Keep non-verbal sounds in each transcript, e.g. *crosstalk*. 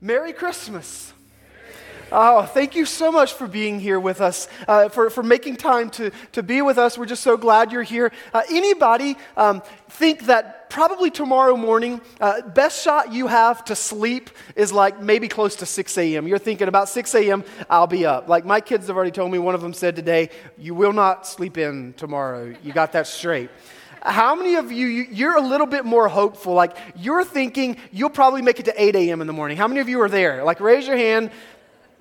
Merry Christmas. Oh, thank you so much for being here with us, uh, for, for making time to, to be with us. We're just so glad you're here. Uh, anybody um, think that probably tomorrow morning, uh, best shot you have to sleep is like maybe close to 6 a.m. You're thinking about 6 a.m., I'll be up. Like my kids have already told me, one of them said today, You will not sleep in tomorrow. You got that straight. How many of you, you're a little bit more hopeful? Like, you're thinking you'll probably make it to 8 a.m. in the morning. How many of you are there? Like, raise your hand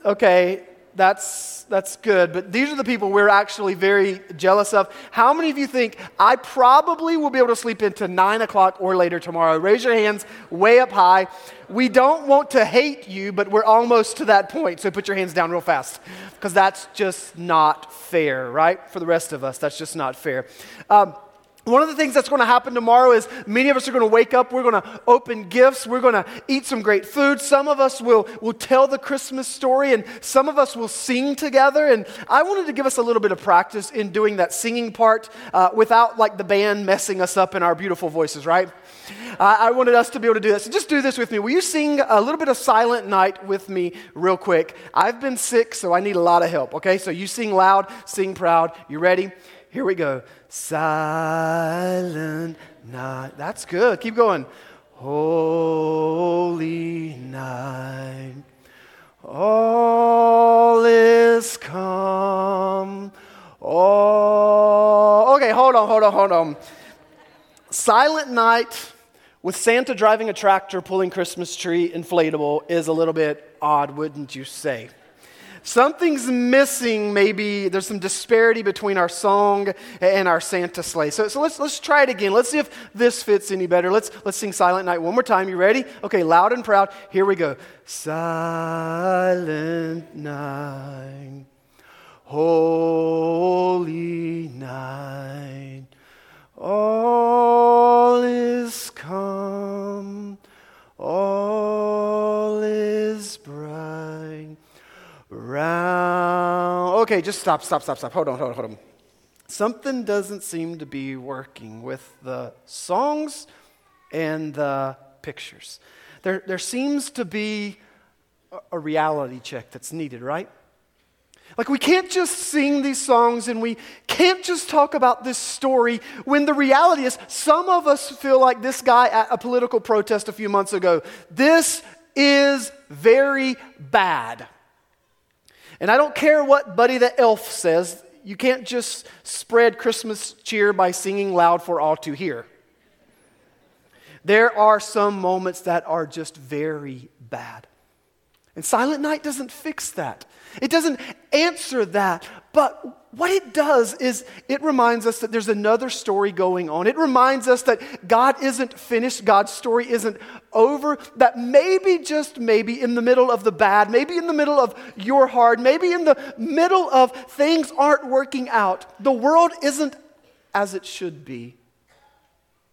okay, that's, that's good, but these are the people we're actually very jealous of. How many of you think I probably will be able to sleep into 9 o'clock or later tomorrow? Raise your hands way up high. We don't want to hate you, but we're almost to that point, so put your hands down real fast, because that's just not fair, right? For the rest of us, that's just not fair. Um, one of the things that's going to happen tomorrow is many of us are going to wake up. We're going to open gifts. We're going to eat some great food. Some of us will, will tell the Christmas story, and some of us will sing together. And I wanted to give us a little bit of practice in doing that singing part uh, without like the band messing us up in our beautiful voices, right? Uh, I wanted us to be able to do this. So just do this with me. Will you sing a little bit of Silent Night with me, real quick? I've been sick, so I need a lot of help, okay? So you sing loud, sing proud. You ready? Here we go. Silent night. That's good. Keep going. Holy night. All is calm. Oh, okay, hold on, hold on, hold on. Silent night with Santa driving a tractor pulling Christmas tree inflatable is a little bit odd, wouldn't you say? Something's missing, maybe there's some disparity between our song and our Santa sleigh. So, so let's, let's try it again. Let's see if this fits any better. Let's, let's sing Silent Night one more time. You ready? Okay, loud and proud. Here we go. Silent night, holy night, all is calm, all is bright round. Okay, just stop, stop, stop, stop. Hold on, hold on, hold on. Something doesn't seem to be working with the songs and the pictures. There, there seems to be a reality check that's needed, right? Like, we can't just sing these songs and we can't just talk about this story when the reality is some of us feel like this guy at a political protest a few months ago. This is very bad. And I don't care what Buddy the Elf says, you can't just spread Christmas cheer by singing loud for all to hear. There are some moments that are just very bad. And Silent Night doesn't fix that. It doesn't answer that. But what it does is it reminds us that there's another story going on. It reminds us that God isn't finished, God's story isn't over, that maybe, just maybe, in the middle of the bad, maybe in the middle of your hard, maybe in the middle of things aren't working out, the world isn't as it should be.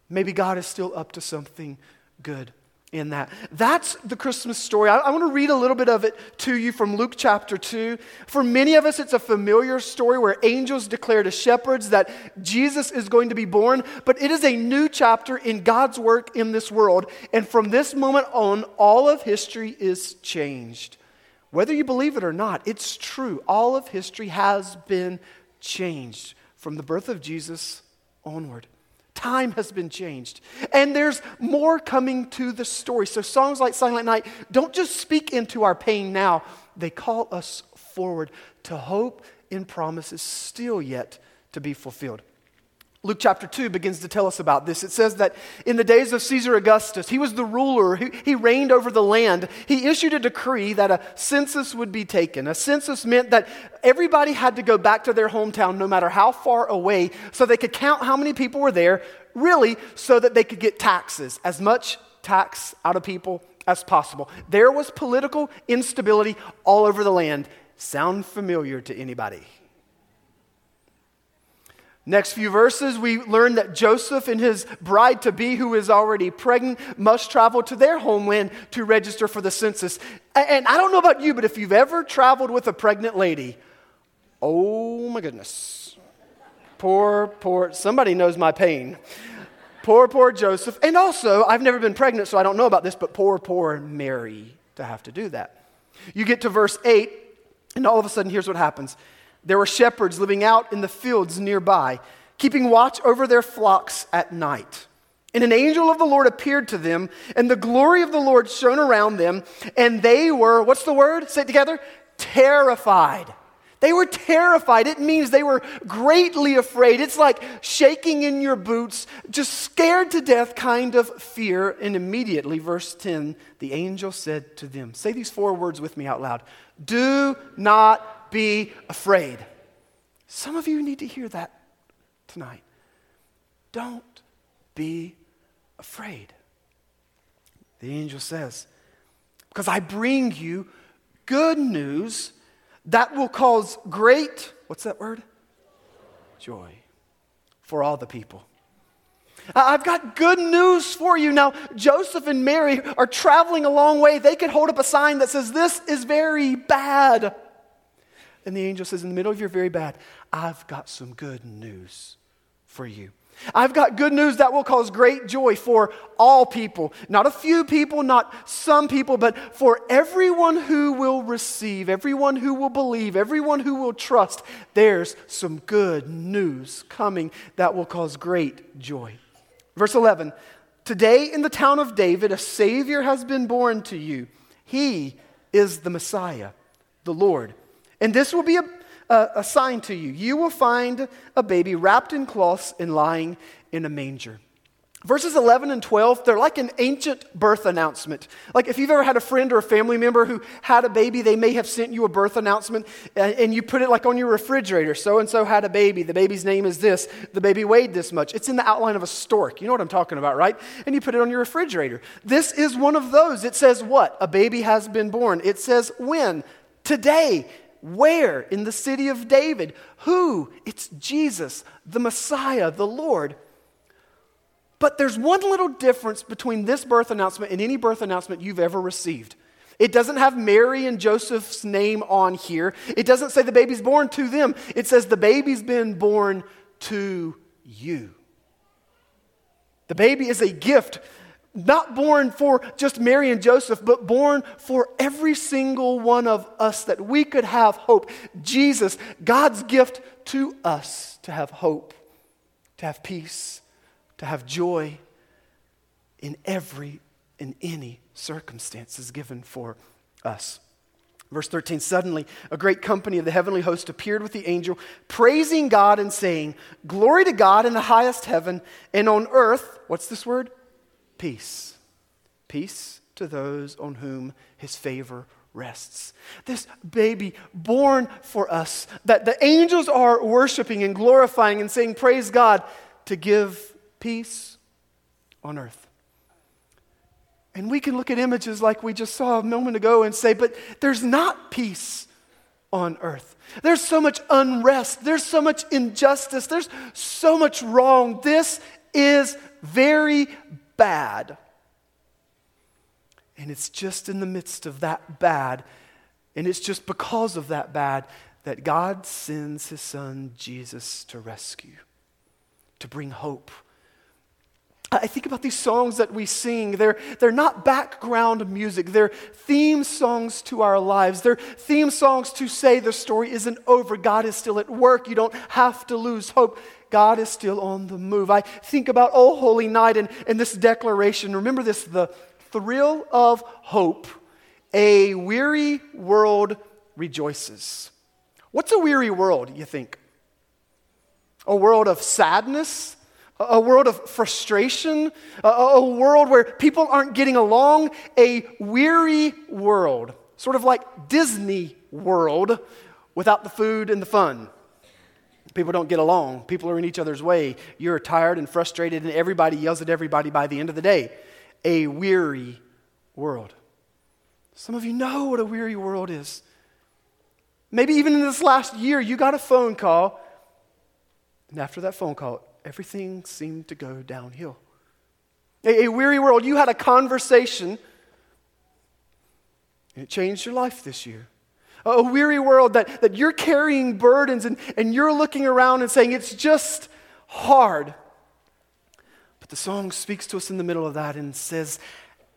Maybe God is still up to something good in that. That's the Christmas story. I, I, want to read a little bit of it to you from Luke chapter 2. For many of us, it's a familiar story where angels declare to shepherds that Jesus is going to be born, but it is a new chapter in God's work in this world. And from this moment on, all of history is changed. Whether you believe it or not, it's true. All of history has been changed from the birth of Jesus onward. Time has been changed. And there's more coming to the story. So, songs like Silent Night don't just speak into our pain now, they call us forward to hope in promises still yet to be fulfilled. Luke chapter 2 begins to tell us about this. It says that in the days of Caesar Augustus, he was the ruler, he, he, reigned over the land. He issued a decree that a census would be taken. A census meant that everybody had to go back to their hometown, no matter how far away, so they could count how many people were there, really, so that they could get taxes, as much tax out of people as possible. There was political instability all over the land. Sound familiar to anybody? Next few verses, we learn that Joseph and his bride to be, who is already pregnant, must travel to their homeland to register for the census. And I don't know about you, but if you've ever traveled with a pregnant lady, oh my goodness. Poor, poor, somebody knows my pain. Poor, poor Joseph. And also, I've never been pregnant, so I don't know about this, but poor, poor Mary. to have to do that. You get to verse 8, and all of a sudden, here's what happens there were shepherds living out in the fields nearby, keeping watch over their flocks at night. And an angel of the Lord appeared to them, and the glory of the Lord shone around them, and they were, what's the word? Say it together terrified. They were terrified. It means they were greatly afraid. It's like shaking in your boots, just scared to death kind of fear. And immediately, verse 10, the angel said to them, Say these four words with me out loud Do not be afraid. Some of you need to hear that tonight. Don't be afraid. The angel says, Because I bring you good news that will cause great, what's that word? Joy for all the people. I've got good news for you. Now, Joseph and Mary are traveling a long way. They could hold up a sign that says, This is very bad. And the angel says, In the middle of your very bad, I've got some good news for you. I've got good news that will cause great joy for all people. Not a few people, not some people, but for everyone who will receive, everyone who will believe, everyone who will trust. There's some good news coming that will cause great joy. Verse 11 Today in the town of David, a Savior has been born to you. He is the Messiah, the Lord. And this will be a a, a sign to you. You will find a baby wrapped in cloths and lying in a manger. Verses 11 and 12, they're like an ancient birth announcement. Like if you've ever had a friend or a family member who had a baby, they may have sent you a birth announcement and, and you put it like on your refrigerator. So and so had a baby. The baby's name is this. The baby weighed this much. It's in the outline of a stork. You know what I'm talking about, right? And you put it on your refrigerator. This is one of those. It says what? A baby has been born. It says when? Today. Where? In the city of David. Who? It's Jesus, the Messiah, the Lord. But there's one little difference between this birth announcement and any birth announcement you've ever received. It doesn't have Mary and Joseph's name on here. It doesn't say the baby's born to them. It says the baby's been born to you. The baby is a gift not born for just Mary and Joseph, but born for every single one of us that we could have hope. Jesus, God's gift to us to have hope, to have peace, to have joy in every, in any circumstances given for us. Verse 13 Suddenly, a great company of the heavenly host appeared with the angel, praising God and saying, Glory to God in the highest heaven, and on earth, what's this word? Peace. Peace to those on whom his favor rests. This baby born for us, that the angels are worshiping and glorifying and saying, Praise God, to give peace on earth. And we can look at images like we just saw a moment ago and say, But there's not peace on earth. There's so much unrest. There's so much injustice. There's so much wrong. This is very bad. And it's just in the midst of that bad, and it's just because of that bad, that God sends his son Jesus to rescue, to bring hope. I think about these songs that we sing. They're, they're not background music, they're theme songs to our lives. They're theme songs to say the story isn't over. God is still at work. You don't have to lose hope. God is still on the move. I think about Oh Holy Night and, and this declaration. Remember this the thrill of hope. A weary world rejoices. What's a weary world, you think? A world of sadness? A world of frustration? A, world where people aren't getting along? A weary world. Sort of like Disney World without the food and the fun. People don't get along. People are in each other's way. You're tired and frustrated, and everybody yells at everybody by the end of the day. A weary world. Some of you know what a weary world is. Maybe even in this last year, you got a phone call, and after that phone call, everything seemed to go downhill. A, a weary world. You had a conversation, and it changed your life this year a weary world that, that you're carrying burdens and, and you're looking around and saying, it's just hard. But the song speaks to us in the middle of that and says,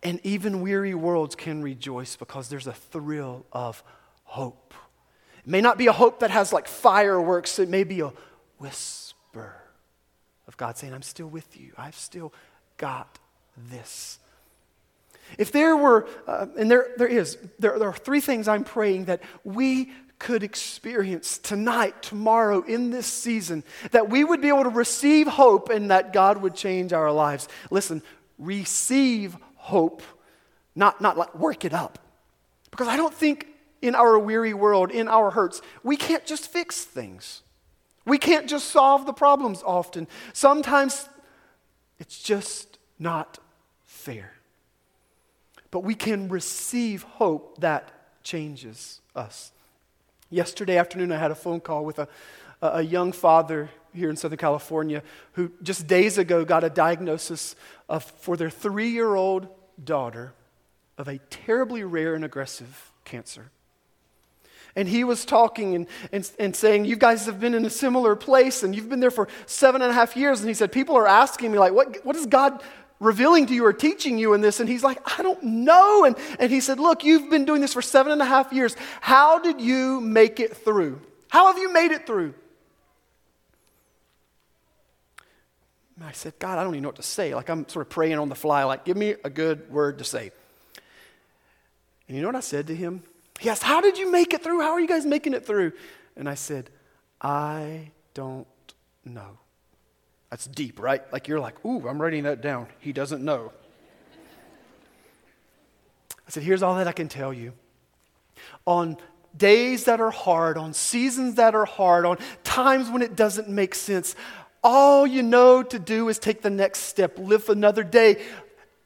And even weary worlds can rejoice because there's a thrill of hope. It may not be a hope that has like fireworks, it may be a whisper of God saying, I'm still with you. I've still got this. If there were, uh, and there, there is, there, there are three things I'm praying that we could experience tonight, tomorrow, in this season, that we would be able to receive hope and that God would change our lives. Listen, receive hope, not, not like work it up. Because I don't think in our weary world, in our hurts, we can't just fix things. We can't just solve the problems often. Sometimes it's just not fair. But we can receive hope that changes us. Yesterday afternoon, I had a phone call with a, a young father here in Southern California who just days ago got a diagnosis of, for their three year old daughter of a terribly rare and aggressive cancer. And he was talking and, and, and saying, You guys have been in a similar place and you've been there for seven and a half years. And he said, People are asking me, like, what, what is God revealing to you or teaching you in this? And he's like, I don't know. And, and he said, Look, you've been doing this for seven and a half years. How did you make it through? How have you made it through? And I said, God, I don't even know what to say. Like, I'm sort of praying on the fly, like, give me a good word to say. And you know what I said to him? He asked, How did you make it through? How are you guys making it through? And I said, I don't know. That's deep, right? Like you're like, ooh, I'm writing that down. He doesn't know. I said, here's all that I can tell you. On days that are hard, on seasons that are hard, on times when it doesn't make sense, all you know to do is take the next step, live another day.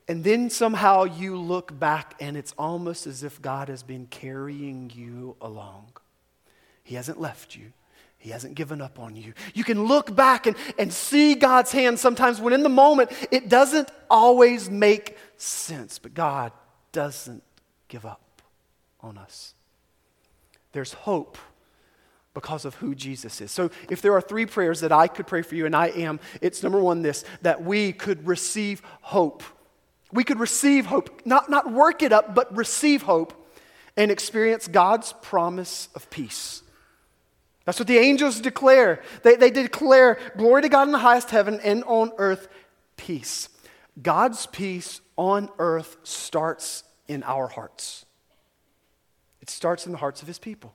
And then somehow you look back and it's almost as if God has been carrying you along. He hasn't left you. He hasn't given up on you. You can look back and, and see God's hand sometimes when in the moment it doesn't always make sense, but God doesn't give up on us. There's hope because of who Jesus is. So, if there are three prayers that I could pray for you, and I am, it's number one this that we could receive hope. We could receive hope, not, not work it up, but receive hope and experience God's promise of peace. That's what the angels declare. They, they declare glory to God in the highest heaven and on earth peace. God's peace on earth starts in our hearts, it starts in the hearts of his people.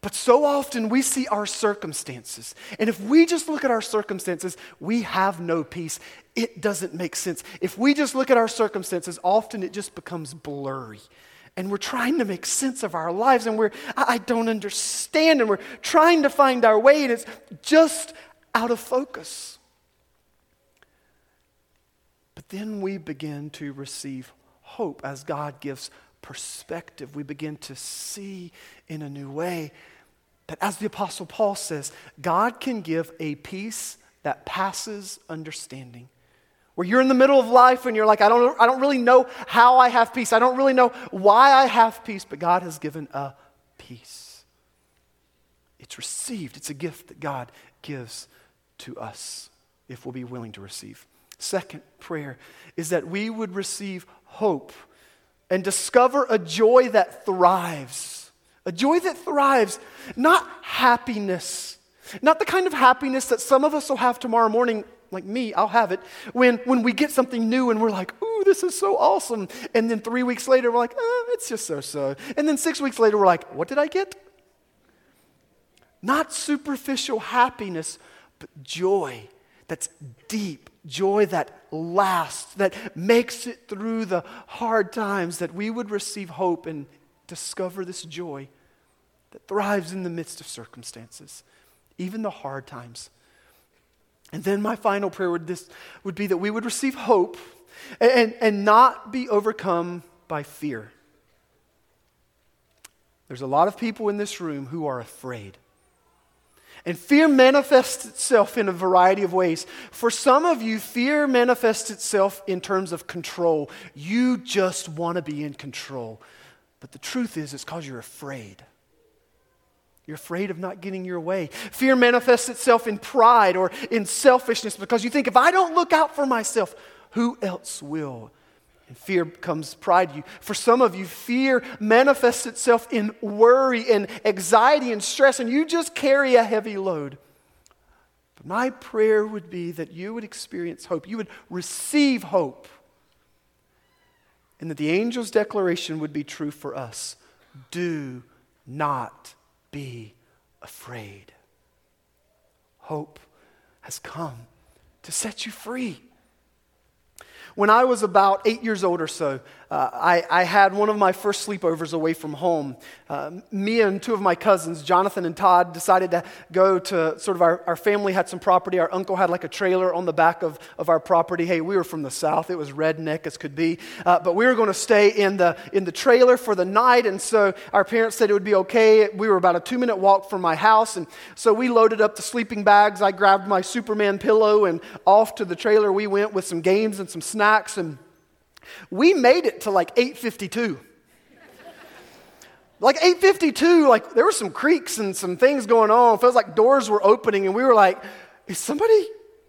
But so often we see our circumstances. And if we just look at our circumstances, we have no peace. It doesn't make sense. If we just look at our circumstances, often it just becomes blurry and we're trying to make sense of our lives and we're I don't understand and we're trying to find our way and it's just out of focus. But then we begin to receive hope as God gives perspective. We begin to see in a new way that as the apostle Paul says, God can give a peace that passes understanding where you're in the middle of life and you're like, I don't, I don't really know how I have peace. I don't really know why I have peace, but God has given a peace. It's received, it's a gift that God gives to us if we'll be willing to receive. Second prayer is that we would receive hope and discover a joy that thrives. A joy that thrives, not happiness. Not the kind of happiness that some of us will have tomorrow morning like me, I'll have it, when, when we get something new and we're like, ooh, this is so awesome. And then three weeks later, we're like, oh, it's just so so. And then six weeks later, we're like, what did I get? Not superficial happiness, but joy that's deep, joy that lasts, that makes it through the hard times, that we would receive hope and discover this joy that thrives in the midst of circumstances, even the hard times. And then my final prayer would, this, would be that we would receive hope and, and not be overcome by fear. There's a lot of people in this room who are afraid. And fear manifests itself in a variety of ways. For some of you, fear manifests itself in terms of control. You just want to be in control. But the truth is, it's because you're afraid. You're afraid of not getting your way. Fear manifests itself in pride or in selfishness because you think, if I don't look out for myself, who else will? And fear becomes pride. You, for some of you, fear manifests itself in worry and anxiety and stress, and you just carry a heavy load. But my prayer would be that you would experience hope. You would receive hope. And that the angel's declaration would be true for us. Do not be afraid. Hope has come to set you free. When I was about eight years old or so, uh, I, I, had one of my first sleepovers away from home. Uh, me and two of my cousins, Jonathan and Todd, decided to go to sort of our, our family had some property. Our uncle had like a trailer on the back of, of our property. Hey, we were from the south. It was redneck as could be. Uh, but we were going to stay in the, in the trailer for the night. And so our parents said it would be okay. We were about a two minute walk from my house. And so we loaded up the sleeping bags. I grabbed my Superman pillow and off to the trailer we went with some games and some snacks. And we made it to like 852. like 852, like there were some creaks and some things going on. It felt like doors were opening, and we were like, is somebody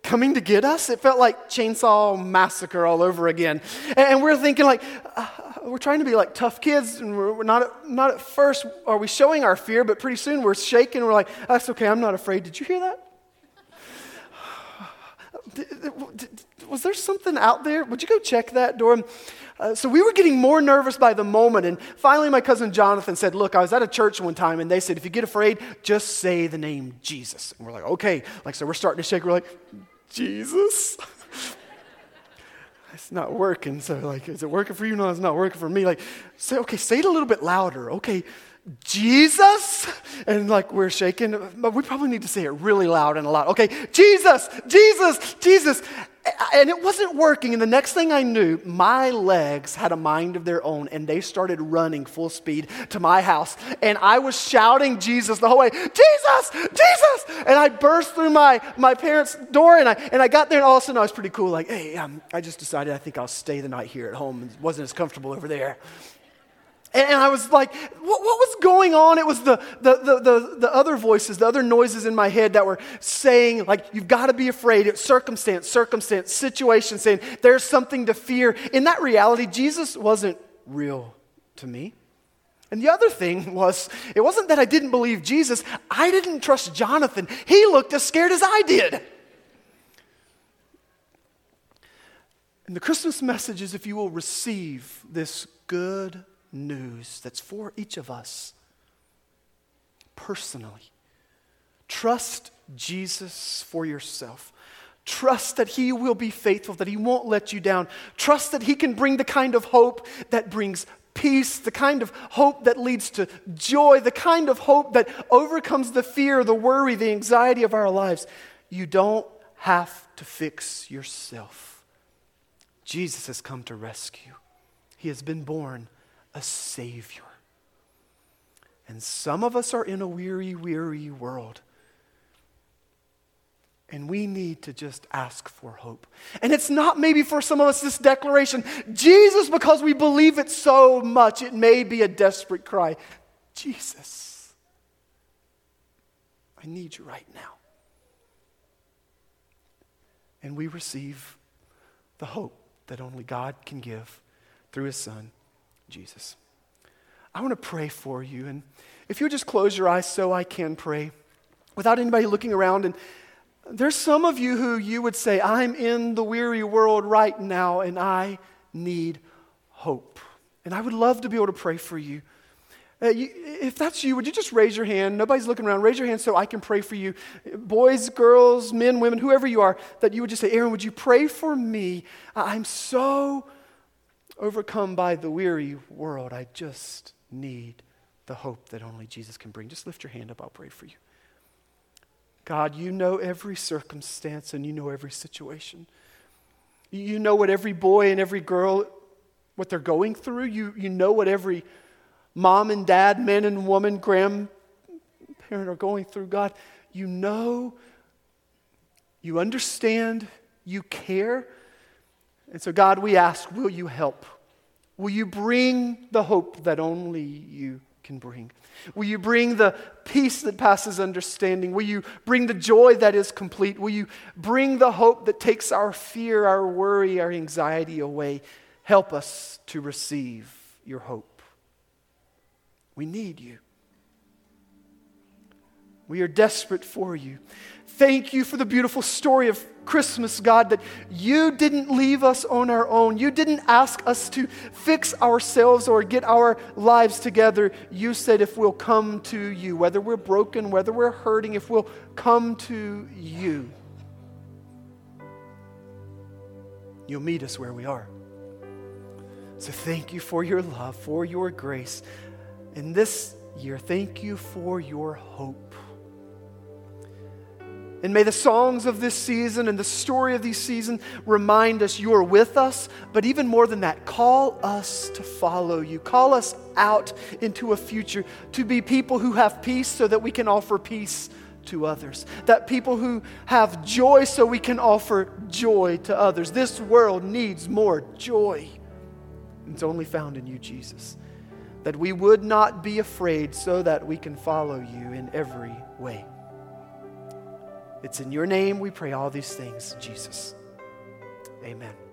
coming to get us? It felt like chainsaw massacre all over again. And, we're thinking like, uh, we're trying to be like tough kids, and we're, we're, not, not at first are we showing our fear, but pretty soon we're shaking. We're like, that's okay, I'm not afraid. Did you hear that? *sighs* was there something out there? Would you go check that door? Uh, so we were getting more nervous by the moment. And finally, my cousin Jonathan said, Look, I was at a church one time, and they said, If you get afraid, just say the name Jesus. And we're like, Okay. Like, so we're starting to shake. We're like, Jesus? *laughs* it's not working. So, like, is it working for you? No, it's not working for me. Like, say, okay, say it a little bit louder. Okay, Jesus? And like we're shaking, but we probably need to say it really loud and loud. Okay, Jesus, Jesus, Jesus. And it wasn't working. And the next thing I knew, my legs had a mind of their own and they started running full speed to my house. And I was shouting Jesus the whole way Jesus, Jesus. And I burst through my, my parents' door and I, and I got there and all of a sudden I was pretty cool. Like, hey, um, I just decided I think I'll stay the night here at home. It wasn't as comfortable over there. And I was like, what, what, was going on? It was the, the, the, the, the other voices, the other noises in my head that were saying, like, you've got to be afraid. It's circumstance, circumstance, situation, saying there's something to fear. In that reality, Jesus wasn't real to me. And the other thing *laughs* was, it wasn't that I didn't believe Jesus, I didn't trust Jonathan. He looked as scared as I did. And the Christmas message is if you will receive this good news that's for each of us personally. Trust Jesus for yourself. Trust that He will be faithful, that He won't let you down. Trust that He can bring the kind of hope that brings peace, the kind of hope that leads to joy, the kind of hope that overcomes the fear, the worry, the anxiety of our lives. You don't have to fix yourself. Jesus has come to rescue, He has been born a Savior. And some of us are in a weary, weary world. And we need to just ask for hope. And it's not maybe for some of us this declaration, Jesus, because we believe it so much, it may be a desperate cry. Jesus, I need you right now. And we receive the hope that only God can give through his Son. Jesus. I want to pray for you. And if you would just close your eyes so I can pray without anybody looking around. And there's some of you who you would say, I'm in the weary world right now and I need hope. And I would love to be able to pray for you. Uh, you, if that's you, would you just raise your hand? Nobody's looking around. Raise your hand so I can pray for you. Boys, girls, men, women, whoever you are, that you would just say, Aaron, would you pray for me? I'm so overcome by the weary world. I just need the hope that only Jesus can bring. Just lift your hand up. I'll pray for you. God, you know every circumstance and you know every situation. You know what every boy and every girl, what they're going through. You, you know what every mom and dad, man and woman, grandparent are going through. God, you know, you understand, you care. And so, God, we ask, will you help? Will you bring the hope that only you can bring? Will you bring the peace that passes understanding? Will you bring the joy that is complete? Will you bring the hope that takes our fear, our worry, our anxiety away? help us to receive your hope. We need you. We are desperate for you. Thank you for the beautiful story of Christmas, God, that you didn't leave us on our own. You didn't ask us to fix ourselves or get our lives together. You said if we'll come to you, whether we're broken, whether we're hurting, if we'll come to you, you'll meet us where we are. So thank you for your love, for your grace. In this year, thank you for your hope. And may the songs of this season and the story of this season remind us you are with us, but even more than that, call us to follow you. Call us out into a future to be people who have peace so that we can offer peace to others. That people who have joy so we can offer joy to others. This world needs more joy. It's only found in you, Jesus. That we would not be afraid so that we can follow you in every way. It's in your name we pray all these things, Jesus. Amen.